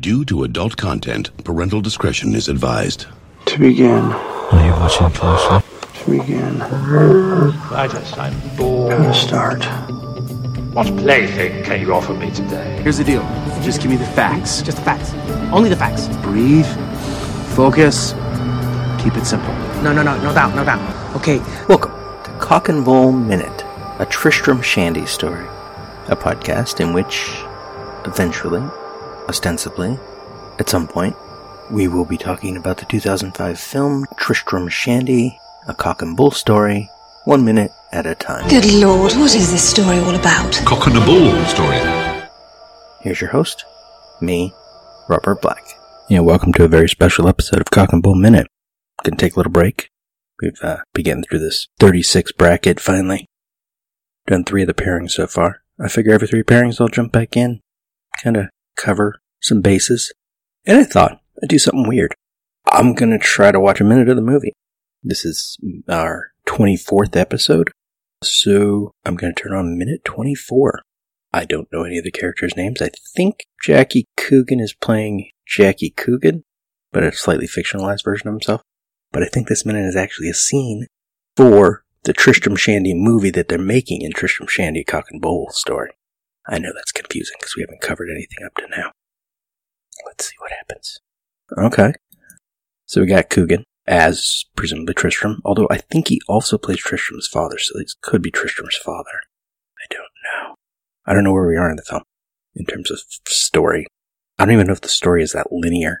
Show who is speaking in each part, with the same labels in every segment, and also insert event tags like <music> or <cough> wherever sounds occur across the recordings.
Speaker 1: Due to adult content, parental discretion is advised.
Speaker 2: To begin.
Speaker 3: Are you watching closely?
Speaker 2: To begin.
Speaker 4: I just, I'm bored.
Speaker 2: To start.
Speaker 4: What plaything can you offer me today?
Speaker 5: Here's the deal. Just give me the facts.
Speaker 6: Just the facts. Only the facts.
Speaker 5: Breathe. Focus. Keep it simple.
Speaker 6: No, no, no, no doubt, no doubt. Okay,
Speaker 7: Welcome to Cock and Bull Minute, a Tristram Shandy story, a podcast in which, eventually, ostensibly, at some point, we will be talking about the 2005 film Tristram Shandy, a cock and bull story, one minute at a time.
Speaker 8: Good lord, what is this story all about?
Speaker 1: Cock and a bull story.
Speaker 7: Here's your host, me, Robert Black. Yeah, welcome to a very special episode of Cock and Bull Minute. Gonna take a little break. We've uh, been getting through this 36 bracket finally. Done three of the pairings so far. I figure every three pairings I'll jump back in, kind of cover some bases. And I thought I'd do something weird. I'm gonna try to watch a minute of the movie. This is our 24th episode, so I'm gonna turn on minute 24. I don't know any of the characters' names. I think Jackie Coogan is playing Jackie Coogan, but a slightly fictionalized version of himself. But I think this minute is actually a scene for the Tristram Shandy movie that they're making in Tristram Shandy Cock and Bull story. I know that's confusing because we haven't covered anything up to now. Let's see what happens. Okay. So we got Coogan as presumably Tristram, although I think he also plays Tristram's father, so this could be Tristram's father. I don't know. I don't know where we are in the film in terms of story. I don't even know if the story is that linear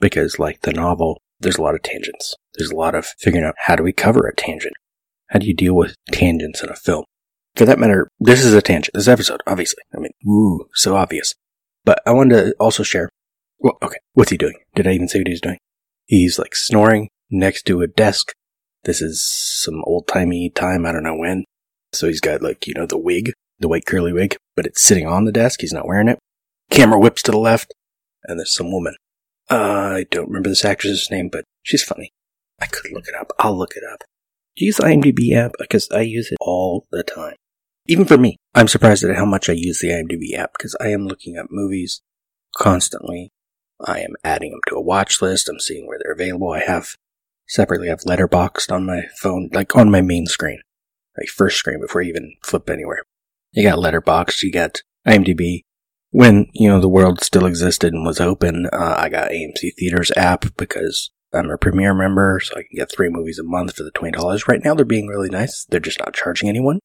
Speaker 7: because, like the novel, there's a lot of tangents. There's a lot of figuring out how do we cover a tangent? How do you deal with tangents in a film? For that matter, this is a tangent. This episode, obviously. I mean, ooh, so obvious. But I wanted to also share. Well, okay, what's he doing? Did I even say what he's doing? He's like snoring next to a desk. This is some old timey time. I don't know when. So he's got like, you know, the wig, the white curly wig, but it's sitting on the desk. He's not wearing it. Camera whips to the left, and there's some woman. Uh, I don't remember this actress's name, but she's funny. I could look it up. I'll look it up. Use the IMDb app? Because I use it all the time. Even for me. I'm surprised at how much I use the IMDb app because I am looking up movies constantly. I am adding them to a watch list. I'm seeing where they're available. I have separately, I have Letterboxd on my phone, like on my main screen, like first screen before you even flip anywhere. You got Letterboxd, you got IMDb. When, you know, the world still existed and was open, uh, I got AMC Theaters app because I'm a Premiere member, so I can get three movies a month for the $20. Right now, they're being really nice. They're just not charging anyone.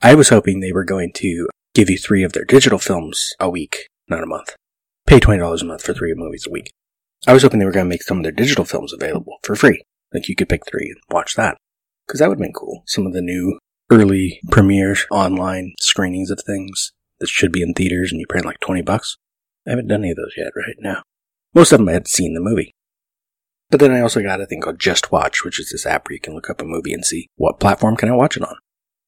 Speaker 7: I was hoping they were going to give you three of their digital films a week, not a month. Pay $20 a month for three movies a week. I was hoping they were going to make some of their digital films available for free. Like you could pick three and watch that. Because that would have been cool. Some of the new early premieres, online screenings of things that should be in theaters and you pay like 20 bucks. I haven't done any of those yet right now. Most of them I had seen the movie. But then I also got a thing called Just Watch, which is this app where you can look up a movie and see what platform can I watch it on.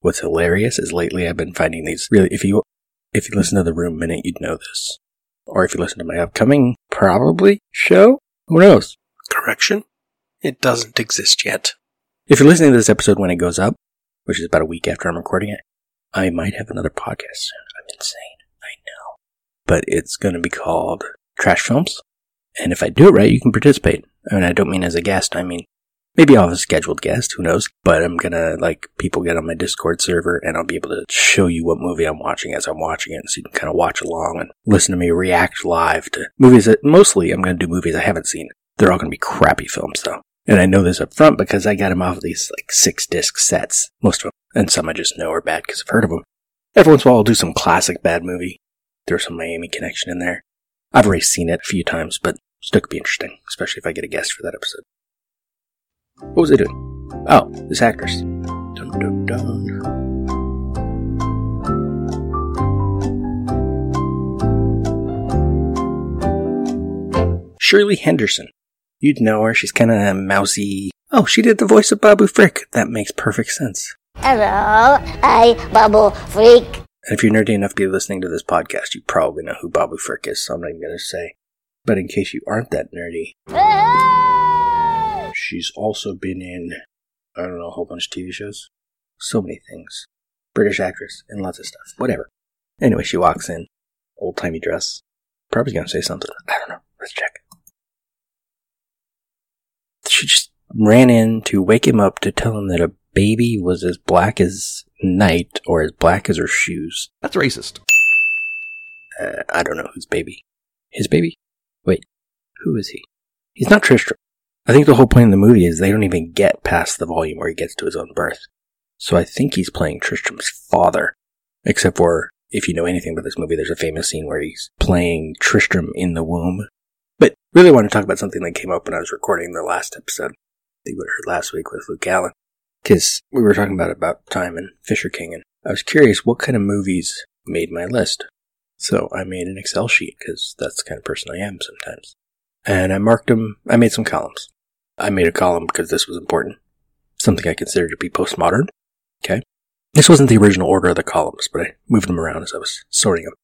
Speaker 7: What's hilarious is lately I've been finding these really, if you, if you listen to the Room Minute, you'd know this. Or if you listen to my upcoming, probably, show, who knows? Correction? It doesn't exist yet. If you're listening to this episode when it goes up, which is about a week after I'm recording it, I might have another podcast soon. I'm insane. I know. But it's going to be called Trash Films. And if I do it right, you can participate. I mean, I don't mean as a guest. I mean, maybe I'll have a scheduled guest. Who knows? But I'm to, like, people get on my Discord server and I'll be able to show you what movie I'm watching as I'm watching it. So you can kind of watch along and listen to me react live to movies that mostly I'm to do movies I haven't seen. They're all to be crappy films though. And I know this up front because I got them off of these like six disc sets, most of them. And some I just know are bad because I've heard of them. Every once in a while I'll do some classic bad movie. There's some Miami connection in there. I've already seen it a few times, but still could be interesting, especially if I get a guest for that episode. What was I doing? Oh, this actress. Dun dun dun. Shirley Henderson. You'd know her. She's kind of mousy. Oh, she did the voice of Babu Frick. That makes perfect sense.
Speaker 9: Hello, I Babu Frick.
Speaker 7: And if you're nerdy enough to be listening to this podcast, you probably know who Babu Frick is, so I'm not even going to say. But in case you aren't that nerdy, she's also been in, I don't know, a whole bunch of TV shows. So many things. British actress and lots of stuff. Whatever. Anyway, she walks in, old timey dress. Probably to say something. I don't know. Let's check. She just ran in to wake him up to tell him that a baby was as black as night or as black as her shoes.
Speaker 10: That's racist.
Speaker 7: Uh, I don't know whose baby. His baby? Wait, who is he? He's not Tristram. I think the whole point of the movie is they don't even get past the volume where he gets to his own birth. So I think he's playing Tristram's father. Except for, if you know anything about this movie, there's a famous scene where he's playing Tristram in the womb. But really want to talk about something that came up when I was recording the last episode. That you would have heard last week with Luke Allen. Because we were talking about about time and Fisher King, and I was curious what kind of movies made my list. So I made an Excel sheet because that's the kind of person I am sometimes. And I marked them, I made some columns. I made a column because this was important. Something I consider to be postmodern. Okay. This wasn't the original order of the columns, but I moved them around as I was sorting them.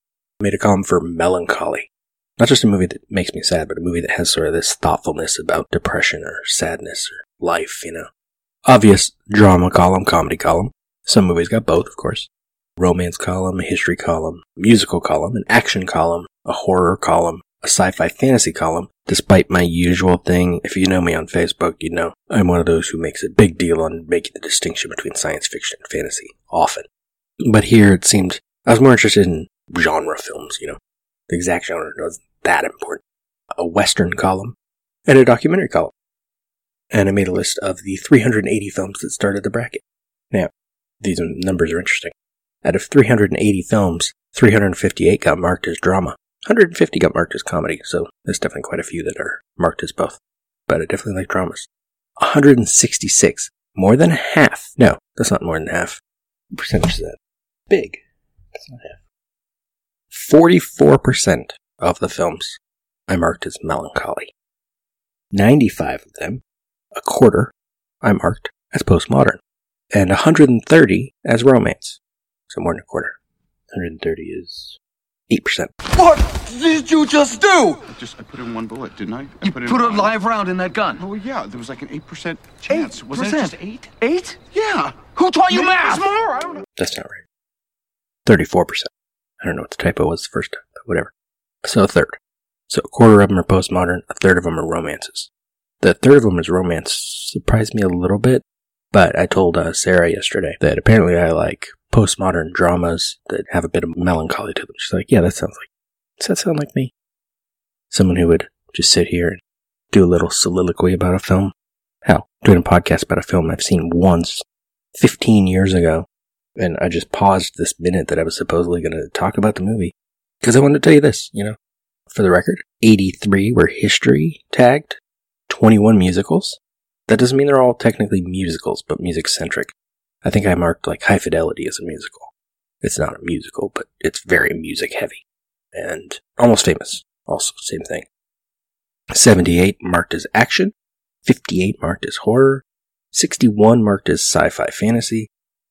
Speaker 7: I made a column for melancholy. Not just a movie that makes me sad, but a movie that has sort of this thoughtfulness about depression or sadness or life, you know. Obvious drama column, comedy column. Some movies got both, of course. Romance column, history column, musical column, an action column, a horror column, a sci-fi fantasy column. Despite my usual thing, if you know me on Facebook, you know I'm one of those who makes a big deal on making the distinction between science fiction and fantasy, often. But here it seemed I was more interested in genre films, you know. The exact genre wasn't that important. A western column and a documentary column. And I made a list of the 380 films that started the bracket. Now, these numbers are interesting. Out of 380 films, 358 got marked as drama. 150 got marked as comedy, so there's definitely quite a few that are marked as both. But I definitely like dramas. 166, more than half. No, that's not more than half. What percentage is that? Big. That's not half. 44% of the films I marked as melancholy. 95 of them, a quarter, I marked as postmodern. And 130 as romance. So more than a quarter. 130 is 8%.
Speaker 11: What did you just do?
Speaker 12: I just I put in one bullet, didn't I? I
Speaker 11: you put, put a live round in that gun.
Speaker 12: Oh yeah, there was like an eight percent chance.
Speaker 11: 8%?
Speaker 12: Wasn't it just eight?
Speaker 11: Eight?
Speaker 12: Yeah.
Speaker 11: Who taught you
Speaker 12: Maybe
Speaker 11: math?
Speaker 12: more. I don't know.
Speaker 7: That's not right. 34%. I don't know what the typo was the first time, but whatever. So a third. So a quarter of them are postmodern, a third of them are romances. The third of them is romance surprised me a little bit, but I told uh, Sarah yesterday that apparently I like postmodern dramas that have a bit of melancholy to them. She's like, yeah, that sounds like, does that sound like me? Someone who would just sit here and do a little soliloquy about a film. Hell, doing a podcast about a film I've seen once 15 years ago. And I just paused this minute that I was supposedly going to talk about the movie because I wanted to tell you this, you know. For the record, 83 were history tagged, 21 musicals. That doesn't mean they're all technically musicals, but music centric. I think I marked like High Fidelity as a musical. It's not a musical, but it's very music heavy. And Almost Famous, also same thing. 78 marked as action, 58 marked as horror, 61 marked as sci-fi fantasy,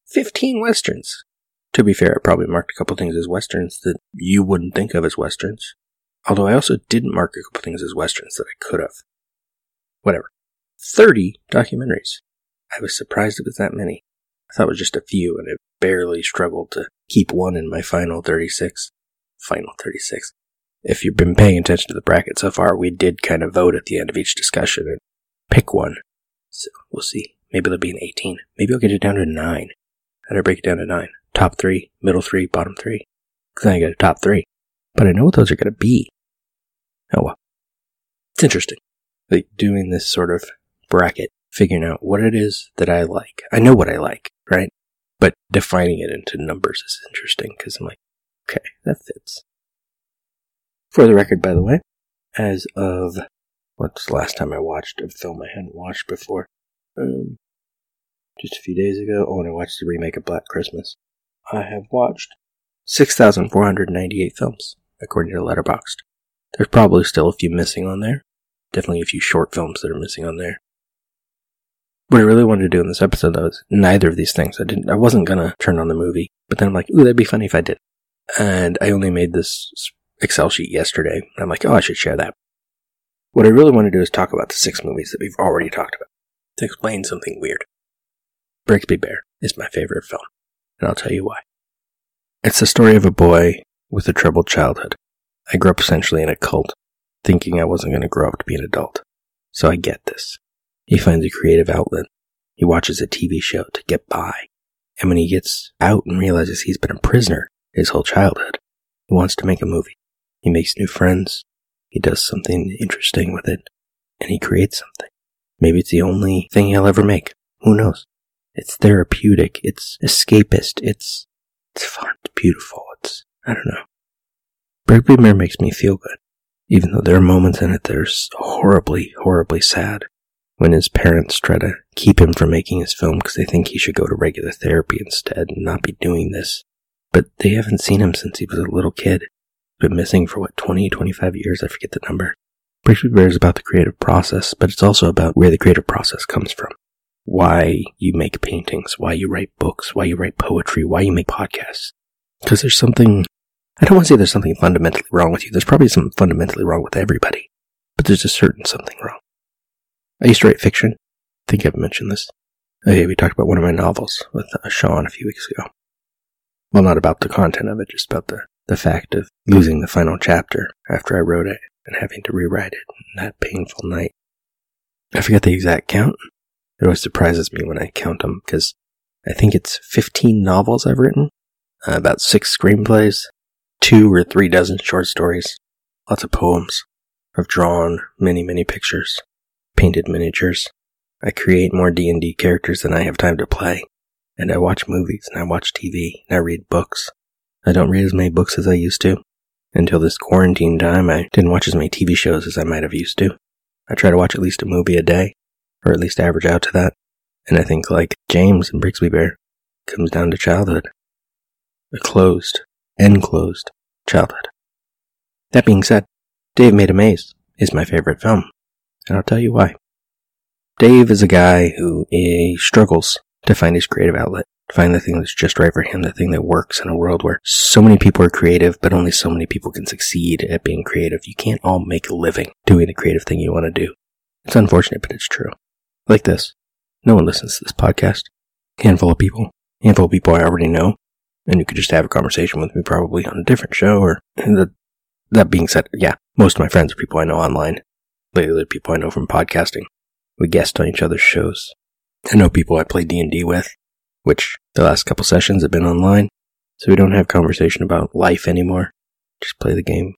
Speaker 7: 15 westerns. To be fair, I probably marked a couple things as westerns that you wouldn't think of as westerns. Although I also didn't mark a couple things as westerns that I could have. Whatever. 30 documentaries. I was surprised it was that many. It was just a few, and I barely struggled to keep one in my final 36. Final 36. If you've been paying attention to the bracket so far, we did kind of vote at the end of each discussion and pick one. So we'll see. Maybe there'll be an 18. Maybe I'll get it down to 9. How do I break it down to 9? Top 3, middle 3, bottom 3. Because then I get a top 3. But I know what those are going to be. Oh well. It's interesting. Like doing this sort of bracket, figuring out what it is that I like. I know what I like, right? But defining it into numbers is interesting because I'm like, okay, that fits. For the record, by the way, as of what's the last time I watched a film I hadn't watched before? Um, just a few days ago. Oh, and I watched the remake of Black Christmas. I have watched 6,498 films, according to Letterboxd. There's probably still a few missing on there. Definitely a few short films that are missing on there. What I really wanted to do in this episode, though, is neither of these things. I didn't. I wasn't gonna turn on the movie, but then I'm like, ooh, that'd be funny if I did. And I only made this Excel sheet yesterday. I'm like, oh, I should share that. What I really want to do is talk about the six movies that we've already talked about to explain something weird. Brigsby Bear is my favorite film, and I'll tell you why. It's the story of a boy with a troubled childhood. I grew up essentially in a cult. thinking I wasn't going to grow up to be an adult. So I get this. He finds a creative outlet. He watches a TV show to get by. And when he gets out and realizes he's been a prisoner his whole childhood, he wants to make a movie. He makes new friends. He does something interesting with it. And he creates something. Maybe it's the only thing he'll ever make. Who knows? It's therapeutic. It's escapist. It's, it's fun. It's beautiful. It's, I don't know. Brigsby Bear makes me feel good. Even though there are moments in it that are horribly, horribly sad. When his parents try to keep him from making his film because they think he should go to regular therapy instead and not be doing this. But they haven't seen him since he was a little kid. Been missing for what, 20, 25 years? I forget the number. Brigsby Bear is about the creative process, but it's also about where the creative process comes from. Why you make paintings, why you write books, why you write poetry, why you make podcasts. Because there's something, I don't want to say there's something fundamentally wrong with you. There's probably something fundamentally wrong with everybody. But there's a certain something wrong. I used to write fiction. I think I've mentioned this. Yeah, we talked about one of my novels with uh, Sean a few weeks ago. Well, not about the content of it, just about the, the fact of losing the final chapter after I wrote it and having to rewrite it that painful night. I forget the exact count. It always surprises me when I count them because I think it's 15 novels I've written, uh, about six screenplays, two or three dozen short stories, lots of poems. I've drawn many, many pictures painted miniatures. I create more D&D characters than I have time to play. And I watch movies and I watch TV and I read books. I don't read as many books as I used to. Until this quarantine time, I didn't watch as many TV shows as I might have used to. I try to watch at least a movie a day, or at least average out to that. And I think, like James and Brigsby Bear, comes down to childhood. A closed, enclosed childhood. That being said, Dave Made a Maze is my favorite film and I'll tell you why. Dave is a guy who uh, struggles to find his creative outlet, find the thing that's just right for him, the thing that works in a world where so many people are creative, but only so many people can succeed at being creative. You can't all make a living doing the creative thing you want to do. It's unfortunate, but it's true. Like this. No one listens to this podcast. Handful of people. Handful of people I already know. And you could just have a conversation with me probably on a different show or the, that being said, yeah, most of my friends are people I know online the other people I know from podcasting. We guest on each other's shows. I know people I play D&D with, which the last couple sessions have been online, so we don't have conversation about life anymore. Just play the game.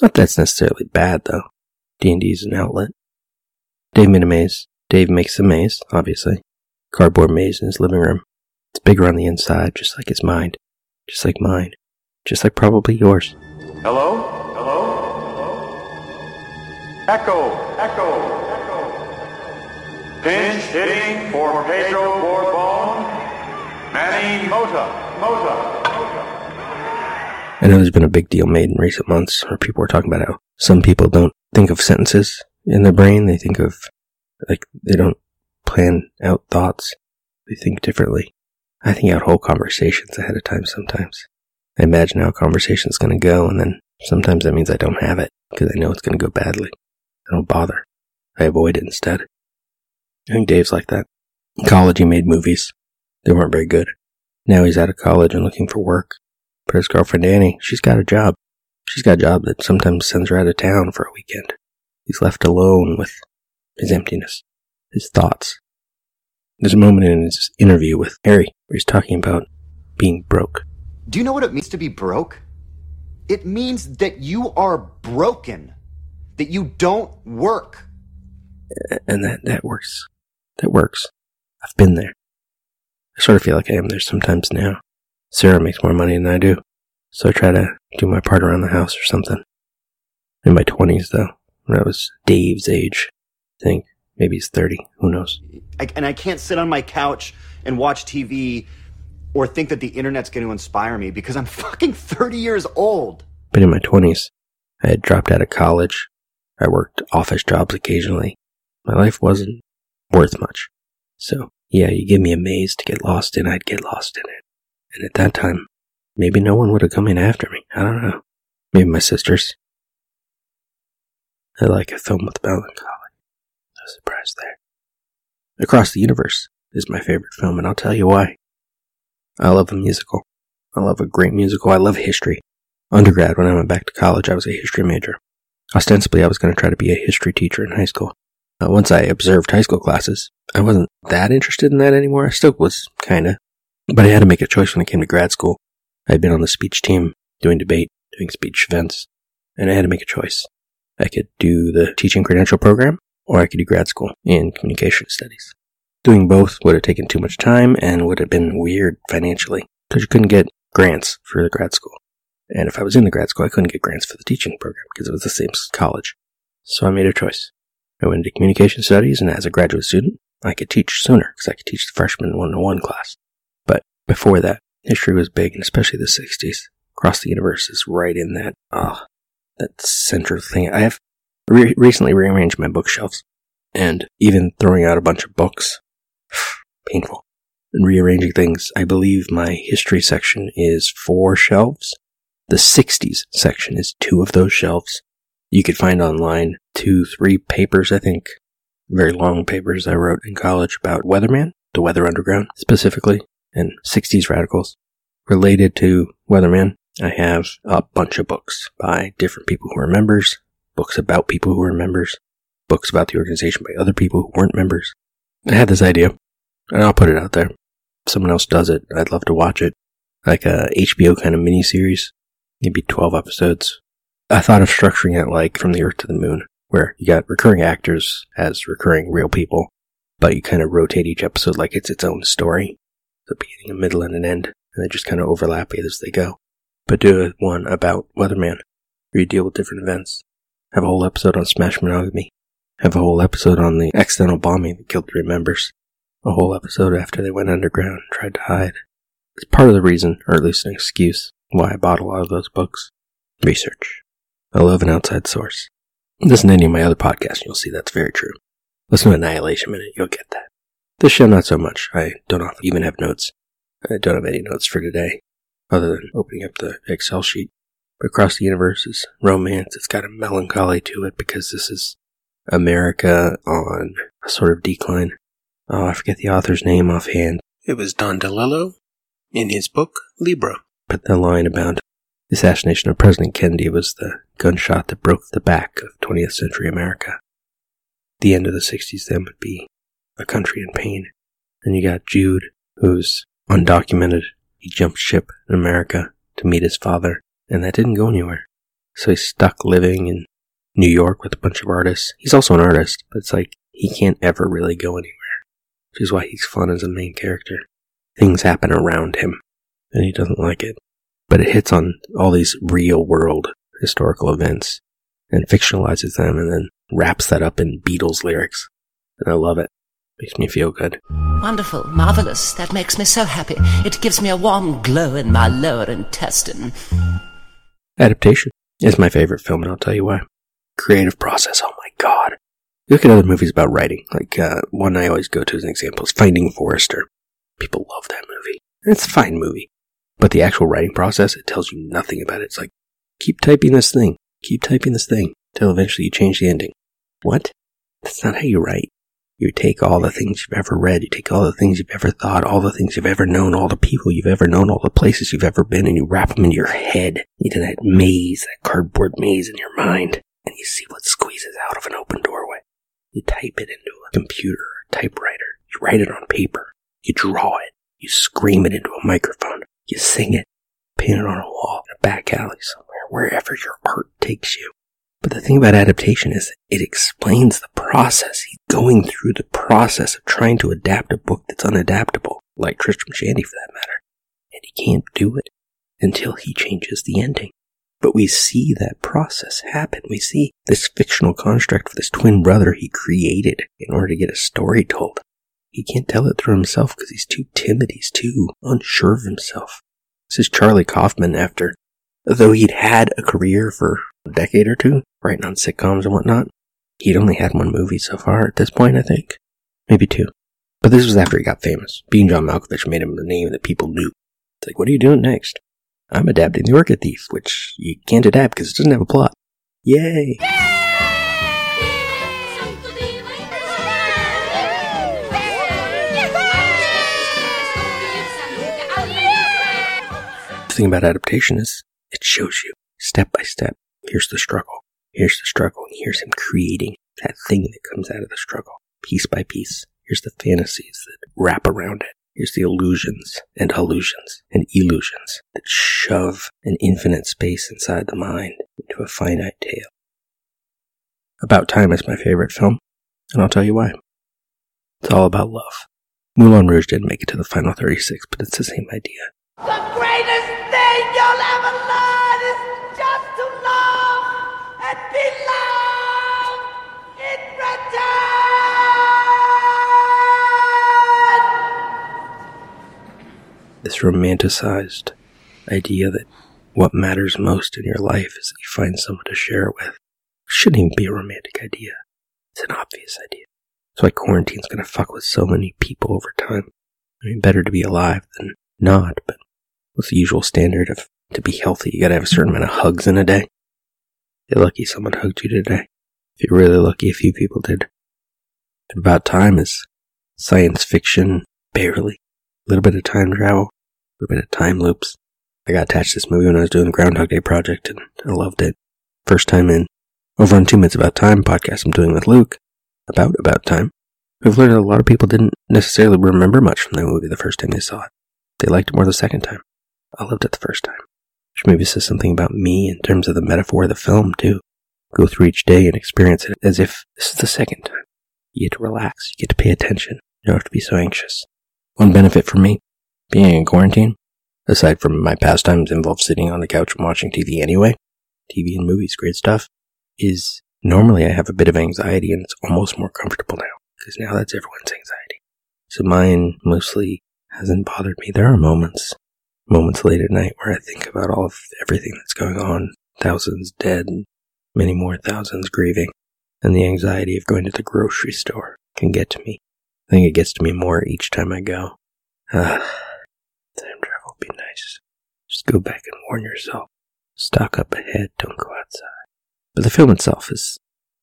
Speaker 7: Not that that's necessarily bad though. D&D is an outlet. Dave made a maze. Dave makes a maze, obviously. Cardboard maze in his living room. It's bigger on the inside, just like his mind. Just like mine. Just like probably yours.
Speaker 10: Hello? Hello? Echo, echo, echo. Pinch hitting for Pedro Borbon. Manny Mota, Mota.
Speaker 7: I know there's been a big deal made in recent months where people are talking about how some people don't think of sentences in their brain. They think of, like, they don't plan out thoughts. They think differently. I think out whole conversations ahead of time sometimes. I imagine how a conversation's going to go, and then sometimes that means I don't have it because I know it's going to go badly. I don't bother. I avoid it instead. I think Dave's like that. In college, he made movies. They weren't very good. Now he's out of college and looking for work. But his girlfriend Annie, she's got a job. She's got a job that sometimes sends her out of town for a weekend. He's left alone with his emptiness, his thoughts. There's a moment in his interview with Harry where he's talking about being broke.
Speaker 13: Do you know what it means to be broke? It means that you are broken that you don't work.
Speaker 7: And that, that works. That works. I've been there. I sort of feel like I am there sometimes now. Sarah makes more money than I do, so I try to do my part around the house or something. In my 20s, though, when I was Dave's age, I think. Maybe he's 30. Who knows?
Speaker 13: I, and I can't sit on my couch and watch TV or think that the internet's going to inspire me because I'm <laughs> fucking 30 years old.
Speaker 7: But in my 20s, I had dropped out of college I worked office jobs occasionally. My life wasn't worth much. So, yeah, you give me a maze to get lost in, I'd get lost in it. And at that time, maybe no one would have come in after me. I don't know. Maybe my sisters. I like a film with melancholy. No surprise there. Across the Universe is my favorite film, and I'll tell you why. I love a musical. I love a great musical. I love history. Undergrad, when I went back to college, I was a history major. Ostensibly, I was going to try to be a history teacher in high school. Uh, once I observed high school classes, I wasn't that interested in that anymore. I still was, kinda. But I had to make a choice when I came to grad school. I had been on the speech team, doing debate, doing speech events, and I had to make a choice. I could do the teaching credential program, or I could do grad school in communication studies. Doing both would have taken too much time and would have been weird financially, because you couldn't get grants for the grad school. And if I was in the grad school, I couldn't get grants for the teaching program because it was the same college. So I made a choice. I went into communication studies, and as a graduate student, I could teach sooner because I could teach the freshman one-to-one class. But before that, history was big, and especially the 60s. Across the universe is right in that, ah, that central thing. I have re- recently rearranged my bookshelves, and even throwing out a bunch of books, <sighs> painful. And rearranging things, I believe my history section is four shelves. The 60s section is two of those shelves. You could find online two, three papers, I think, very long papers I wrote in college about Weatherman, the Weather Underground specifically, and 60s radicals. Related to Weatherman, I have a bunch of books by different people who are members, books about people who are members, books about the organization by other people who weren't members. I had this idea, and I'll put it out there. If someone else does it, I'd love to watch it. Like a HBO kind of miniseries, maybe 12 episodes. I thought of structuring it like From the Earth to the Moon, where you got recurring actors as recurring real people, but you kind of rotate each episode like it's its own story. The beginning, a middle, and an end, and they just kind of overlap as they go. But do one about Weatherman, where you deal with different events. Have a whole episode on Smash Monogamy. Have a whole episode on the accidental bombing that killed three members. A whole episode after they went underground and tried to hide. It's part of the reason, or at least an excuse, why I bought a lot of those books. Research. I love an outside source. Listen to any of my other podcasts, and you'll see that's very true. Listen to Annihilation Minute, you'll get that. This show, not so much. I don't often even have notes. I don't have any notes for today, other than opening up the Excel sheet. But Across the Universe is romance. It's got a melancholy to it because this is America on a sort of decline. Oh, I forget the author's name offhand. It was Don DeLillo in his book, Libra. But the line about the assassination of President Kennedy was the gunshot that broke the back of 20th century America. The end of the 60s then would be a country in pain. And you got Jude, who's undocumented. He jumped ship in America to meet his father, and that didn't go anywhere. So he's stuck living in New York with a bunch of artists. He's also an artist, but it's like he can't ever really go anywhere, which is why he's fun as a main character. Things happen around him, and he doesn't like it but it hits on all these real world historical events and fictionalizes them and then wraps that up in Beatles lyrics. And I love it. Makes me feel good.
Speaker 14: Wonderful, marvelous. That makes me so happy. It gives me a warm glow in my lower intestine.
Speaker 7: Adaptation is my favorite film, and I'll tell you why. Creative process, oh my god. look at other movies about writing, like uh, one I always go to as an example is Finding Forrester. People love that movie. It's a fine movie. But the actual writing process, it tells you nothing about it. It's like, keep typing this thing, keep typing this thing, till eventually you change the ending. What? That's not how you write. You take all the things you've ever read, you take all the things you've ever thought, all the things you've ever known, all the people you've ever known, all the places you've ever been, and you wrap them in your head, into that maze, that cardboard maze in your mind, and you see what squeezes out of an open doorway. You type it into a computer, a typewriter, you write it on paper, you draw it, you scream it into a microphone, you sing it, paint it on a wall in a back alley somewhere, wherever your art takes you. But the thing about adaptation is it explains the process. He's going through the process of trying to adapt a book that's unadaptable, like Tristram Shandy for that matter. And he can't do it until he changes the ending. But we see that process happen. We see this fictional construct for this twin brother he created in order to get a story told. He can't tell it through himself because he's too timid. He's too unsure of himself. This is Charlie Kaufman after, though he'd had a career for a decade or two, writing on sitcoms and whatnot. He'd only had one movie so far at this point, I think. Maybe two. But this was after he got famous. Being John Malkovich made him the name that people knew. It's like, what are you doing next? I'm adapting The Orchid Thief, which you can't adapt because it doesn't have a plot. Yay! Thing about adaptation is it shows you step by step. Here's the struggle. Here's the struggle, and here's him creating that thing that comes out of the struggle, piece by piece. Here's the fantasies that wrap around it. Here's the illusions and illusions and illusions that shove an infinite space inside the mind into a finite tale. About Time is my favorite film, and I'll tell you why. It's all about love. Moulin Rouge didn't make it to the final 36, but it's the same idea.
Speaker 15: The greatest
Speaker 7: This romanticized idea that what matters most in your life is that you find someone to share it with. It shouldn't even be a romantic idea. It's an obvious idea. That's why quarantine's gonna fuck with so many people over time. I mean, better to be alive than not, but what's the usual standard of to be healthy? You gotta have a certain amount of hugs in a day. You're lucky someone hugged you today. If you're really lucky, a few people did. About time is science fiction, barely. A little bit of time travel, a little bit of time loops. I got attached to this movie when I was doing the Groundhog Day project, and I loved it. First time in over on Two Minutes About Time podcast I'm doing with Luke about About Time. We've learned that a lot of people didn't necessarily remember much from that movie the first time they saw it. They liked it more the second time. I loved it the first time. Which maybe says something about me in terms of the metaphor of the film, too. Go through each day and experience it as if this is the second time. You get to relax, you get to pay attention, you don't have to be so anxious. One benefit for me, being in quarantine, aside from my pastimes involve sitting on the couch and watching TV anyway, TV and movies, great stuff, is normally I have a bit of anxiety and it's almost more comfortable now because now that's everyone's anxiety. So mine mostly hasn't bothered me. There are moments, moments late at night where I think about all of everything that's going on, thousands dead, many more thousands grieving, and the anxiety of going to the grocery store can get to me. I think it gets to me more each time I go. <sighs> Ah. Would be nice. Just go back and warn yourself. Stock up ahead, don't go outside. But the film itself is,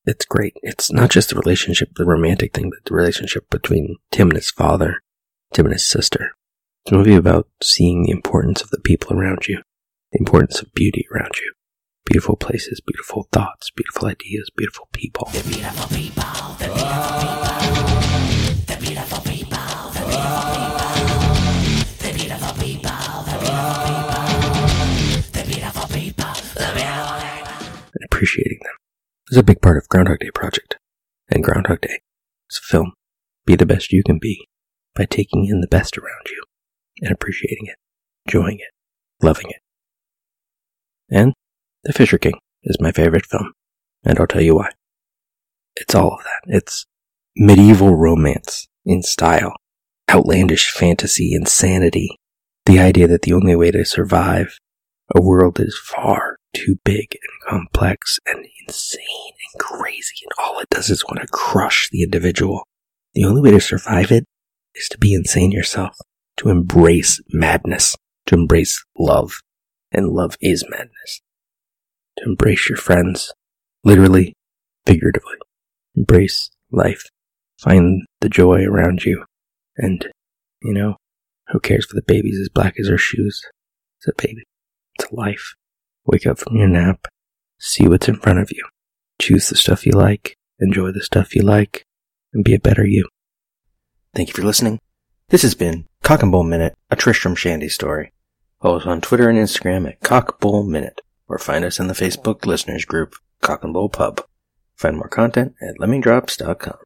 Speaker 7: it's great. It's not just the relationship, the romantic thing, but the relationship between Tim and his father, Tim and his sister. It's a movie about seeing the importance of the people around you, the importance of beauty around you. Beautiful places, beautiful thoughts, beautiful ideas, beautiful people.
Speaker 14: The beautiful people, the beautiful people,
Speaker 7: is a big part of Groundhog Day Project. And Groundhog Day is a film. Be the best you can be by taking in the best around you and appreciating it, enjoying it, loving it. And The Fisher King is my favorite film, and I'll tell you why. It's all of that. It's medieval romance in style, outlandish fantasy, insanity, the idea that the only way to survive a world is far too big and complex and insane and crazy, and all it does is want to crush the individual. The only way to survive it is to be insane yourself, to embrace madness, to embrace love. And love is madness. To embrace your friends, literally, figuratively. Embrace life. Find the joy around you. And, you know, who cares for the babies as black as our shoes? It's a baby. It's a life. Wake up from your nap. See what's in front of you. Choose the stuff you like. Enjoy the stuff you like. And be a better you. Thank you for listening. This has been Cock and Bull Minute, a Tristram Shandy story. Follow us on Twitter and Instagram at Cock Bull Minute, or find us in the Facebook listeners group, Cock and Bull Pub. Find more content at lemmingdrops.com.